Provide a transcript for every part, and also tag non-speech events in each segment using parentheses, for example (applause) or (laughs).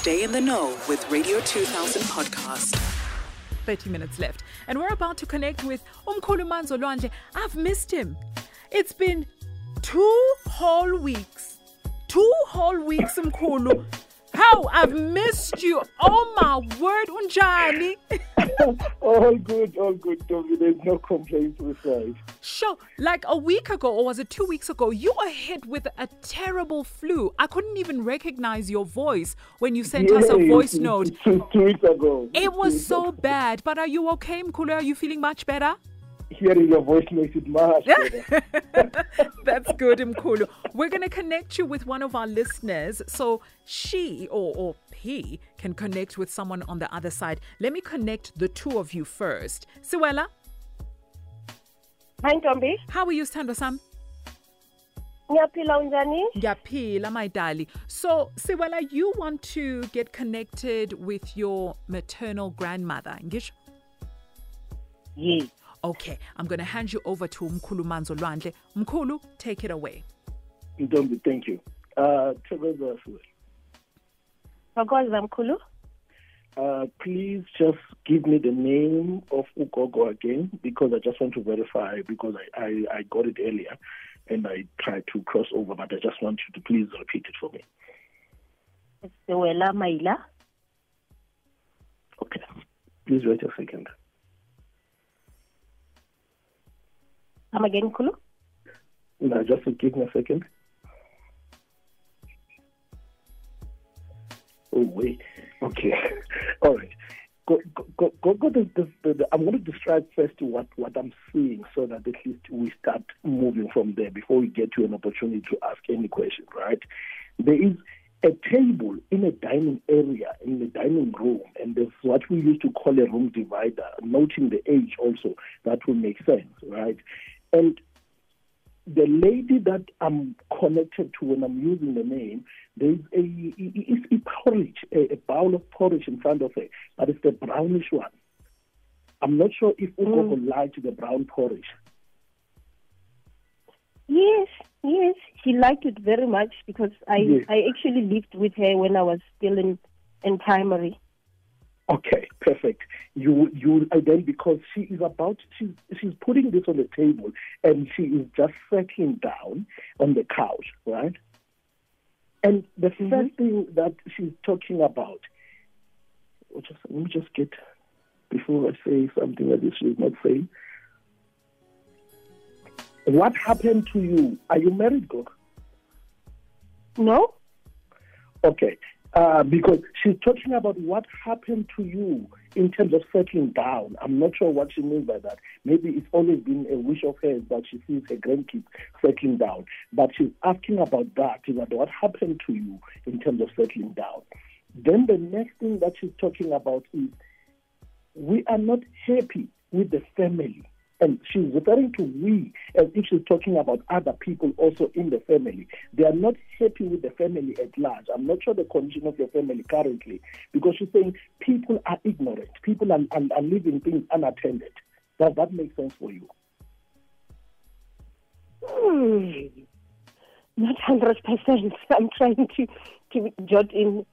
Stay in the know with Radio 2000 podcast. 30 minutes left. And we're about to connect with Umkhulu Manzolwandle. I've missed him. It's been two whole weeks. Two whole weeks, Umkhulu. How I've missed you. Oh my word, Unjani. (laughs) (laughs) all good, all good, Tommy. There's no complaints to side. Sure. Like a week ago, or was it two weeks ago, you were hit with a terrible flu. I couldn't even recognize your voice when you sent us a voice note. Two, two weeks ago. It was (laughs) so bad. But are you okay, Mkhulu? Are you feeling much better? Hearing your voice makes it much better. (laughs) That's good, Mkhulu. We're going to connect you with one of our listeners so she or, or he can connect with someone on the other side. Let me connect the two of you first. Siwela, Hi Ntombi, how are you, Stando Sam? ngiyaphila unjani? Ngiyaphila, my darling. So, Siwela, you want to get connected with your maternal grandmother. Ngisho? Yes. Okay, I'm going to hand you over to Mkulu Manzo Lwandle. Mkhulu, take it away. Ntombi, thank you. Uh, Trevor, Thokoza mkhulu. uh, please just give me the name of Ugogo again because I just want to verify because I, I, I got it earlier and I tried to cross over, but I just want you to please repeat it for me. Sewela Maila. Okay. Please wait a second. Come again mkhulu? No, just give me a second. Oh wait. Okay. (laughs) All right. Go go go go. the, the, the, I'm going to describe first what what I'm seeing, so that at least we start moving from there before we get to an opportunity to ask any question. Right? There is a table in a dining area in the dining room, and there's what we used to call a room divider. Noting the age also, that will make sense, right? And the lady that I'm connected to when I'm using the name, there's a, it's a porridge, a, a bowl of porridge in front of her, but it's the brownish one. I'm not sure if Ugogo mm. liked the brown porridge. Yes, yes. She liked it very much because I Yes. I actually lived with her when I was still in in primary. Okay, perfect. You you then because she is about she's she's putting this on the table and she is just settling down on the couch, right? And the mm-hmm. first thing that she's talking about, just let me just get before I say something that she's not saying. What happened to you? Are you married, Gog? No? Okay. Uh, because she's talking about what happened to you in terms of settling down. I'm not sure what she means by that. Maybe it's always been a wish of hers that she sees her grandkids settling down. But she's asking about that, what happened to you in terms of settling down. Then the next thing that she's talking about is we are not happy with the family. And she's referring to we as if she's talking about other people also in the family. They are not happy with the family at large. I'm not sure the condition of your family currently because she's saying people are ignorant. People are, are, are leaving things unattended. Does that make sense for you? Hmm. Not hundred percent. (laughs) I'm trying to to jot in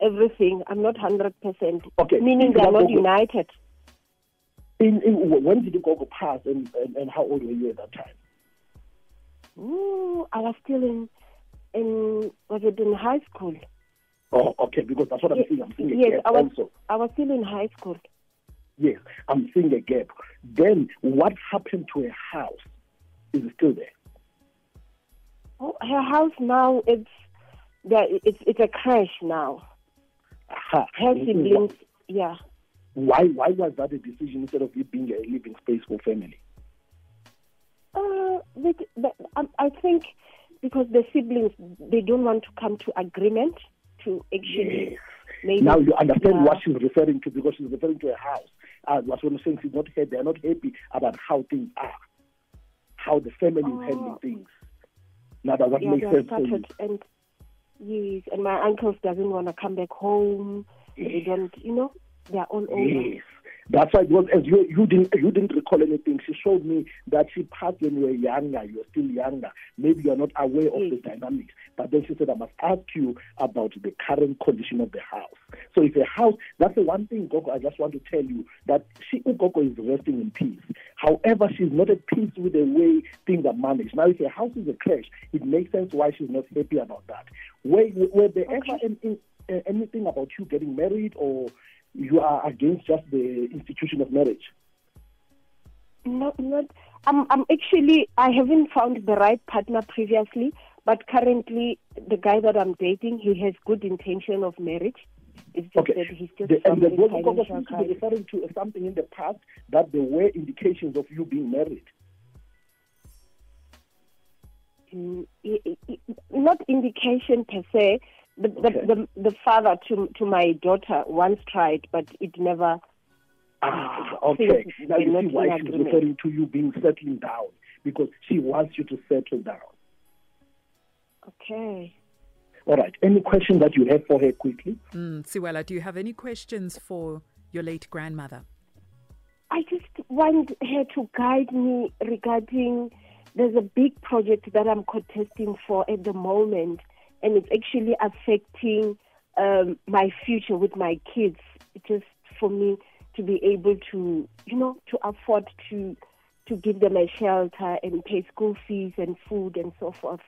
everything. I'm not hundred percent. Okay. Meaning they are not united. In, in, when did you go go pass and, and, and how old were you at that time? Ooh, I was still in in was it in high school? Oh, okay, because that's what I'm Ye- seeing. I'm seeing a yes, gap I was also. I was still in high school. Yes, I'm seeing a gap. Then what happened to a house? Is it still there? Oh, her house now it's yeah, it's it's a crash now. Aha. Her mm-hmm. siblings, yeah. Why why was that a decision instead of it being a living space for family? Uh, but, but, um, I think because the siblings they don't want to come to agreement to actually Yes. maybe Now you understand yeah. what she's referring to because she's referring to a house. Uh, what I'm saying she's not happy. They're not happy about how things are, how the family is handling Oh. things. Now that yeah, make sense started and yes, and my uncles doesn't want to come back home. They don't, you know, they're all over. Yes. That's why it was as you you didn't you didn't recall anything. She showed me that she passed when you were younger. You were still younger. Maybe you are not aware of the dynamics. But then she said, I must ask you about the current condition of the house. So if a house, that's the one thing, Gogo. I just want to tell you that she Gogo is resting in peace. However, she's not at peace with the way things are managed. Now, if a house is a crash, it makes sense why she's not happy about that. Were, were there ever in, in, uh, anything about you getting married or you are against just the institution of marriage? No, not. I'm, I'm actually. I haven't found the right partner previously, but currently the guy that I'm dating, he has good intention of marriage. It's just Okay. that he's just The, and the a Gogo Gogo seems to be referring to something in the past that there were indications of you being married. Mm, not indication per se. The, the, Okay. the, the father to to my daughter once tried, but it never. Ah, I think okay. Now you not see why she's agreement. referring to you being settling down because she wants you to settle down. Okay. All right. Any question that you have for her quickly? Mm, Siwela, do you have any questions for your late grandmother? I just want her to guide me regarding. There's a big project that I'm contesting for at the moment, and it's actually affecting um, my future with my kids. Just for me to be able to, you know, to afford to to give them a shelter and pay school fees and food and so forth.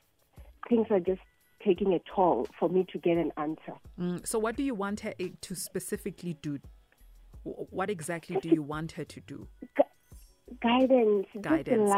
Things are just taking a toll for me to get an answer. Mm, so, what do you want her eh, to specifically do? What exactly do you want her to do? Guidance, just a Guidance.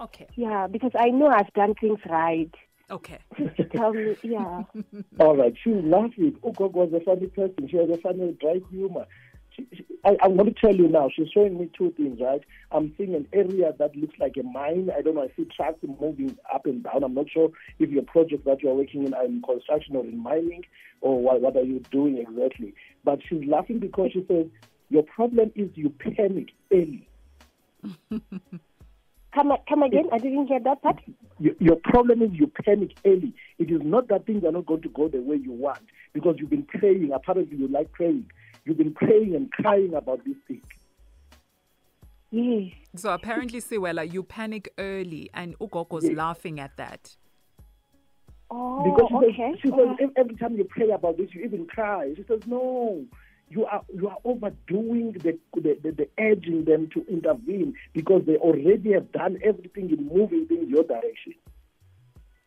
Okay. Okay. Yeah, because I know I've done things right. Okay. (laughs) Just to tell me, yeah. (laughs) All right. She's laughing. Ugog was a funny person. She has a funny dry humor. She, she, I, I'm going to tell you now. She's showing me two things, right? I'm seeing an area that looks like a mine. I don't know. I see trucks moving up and down. I'm not sure if your project that you're working in are in construction or in mining or what, what are you doing exactly. But she's laughing because she says, your problem is you panic early. (laughs) Come, come again? I didn't hear that part. Your, your problem is you panic early. It is not that things are not going to go the way you want because you've been praying. Apparently, you like praying. You've been praying and crying about this thing. Yes. So, apparently, Siwela, you panic early, and Ugogo's laughing at that. Oh, Because she okay. says, she says uh-huh. right. every time you pray about this, you even cry. She says, no, you are you are overdoing the the, the, the urging them to intervene because they already have done everything in moving in your direction.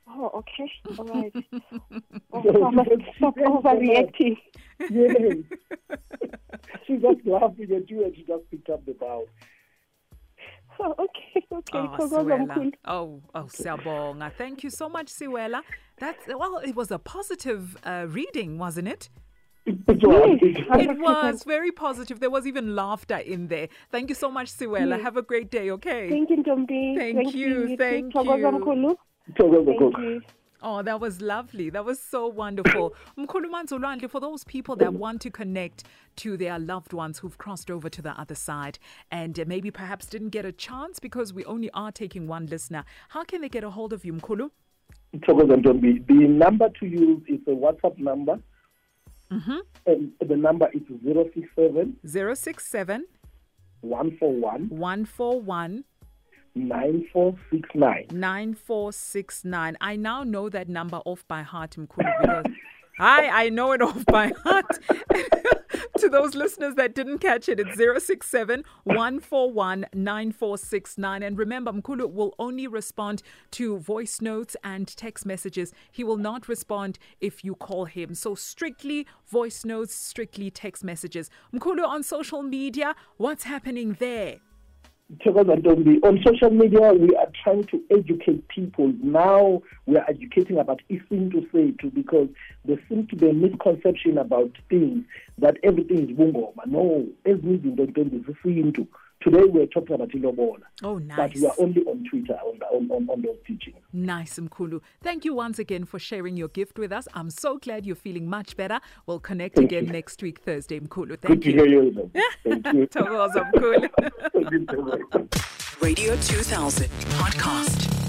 Oh, okay. (laughs) All right. oh, So so I (laughs) she must stop much. overreacting. Yes. She's just laughing at you and she just picked up the bow. Oh, okay, okay. Oh, Siwela. mkhulu. Oh, oh, Siyabonga. Thank you so much, Siwela. That's well, it was a positive uh, reading, wasn't it? It, it was. It- It was very positive. There was even laughter in there. Thank you so much, Siwela. Have a great day, okay? Thank you, Ntombi. Thank you, too. thank Thokoza you. mkhulu. Thank Gogo. you. Oh, that was lovely. That was so wonderful. Mkhulu Manzolwandle, for those people that want to connect to their loved ones who've crossed over to the other side and maybe perhaps didn't get a chance because we only are taking one listener, how can they get a hold of you, Mkhulu? Thokoza The number to use is a WhatsApp number. Mm-hmm. And the number is 067 067 141 141 9469. 9469. I now know that number off by heart, Mkhulu, because (laughs) I, I know it off by heart. (laughs) to those listeners that didn't catch it, it's 067 141 9469. And remember, Mkhulu will only respond to voice notes and text messages. He will not respond if you call him. So, strictly voice notes, strictly text messages. Mkhulu on social media, what's happening there? Ntombi, on social media, we are trying to educate people. Now we are educating about to say to because there seems to be a misconception about things that everything is bungoma. No, everything is isintu. Today we're talking about Ilobola. Oh, But we are only on Twitter on, the, on, on, on those teachings. Nice, Mkhulu. Thank you once again for sharing your gift with us. I'm so glad you're feeling much better. We'll connect Thank again you. next week, Thursday, Mkhulu. Good Thank to you. hear you. Thank you. (laughs) Thokoza, Mkhulu. (laughs) Thank you so much. Radio 2000 podcast.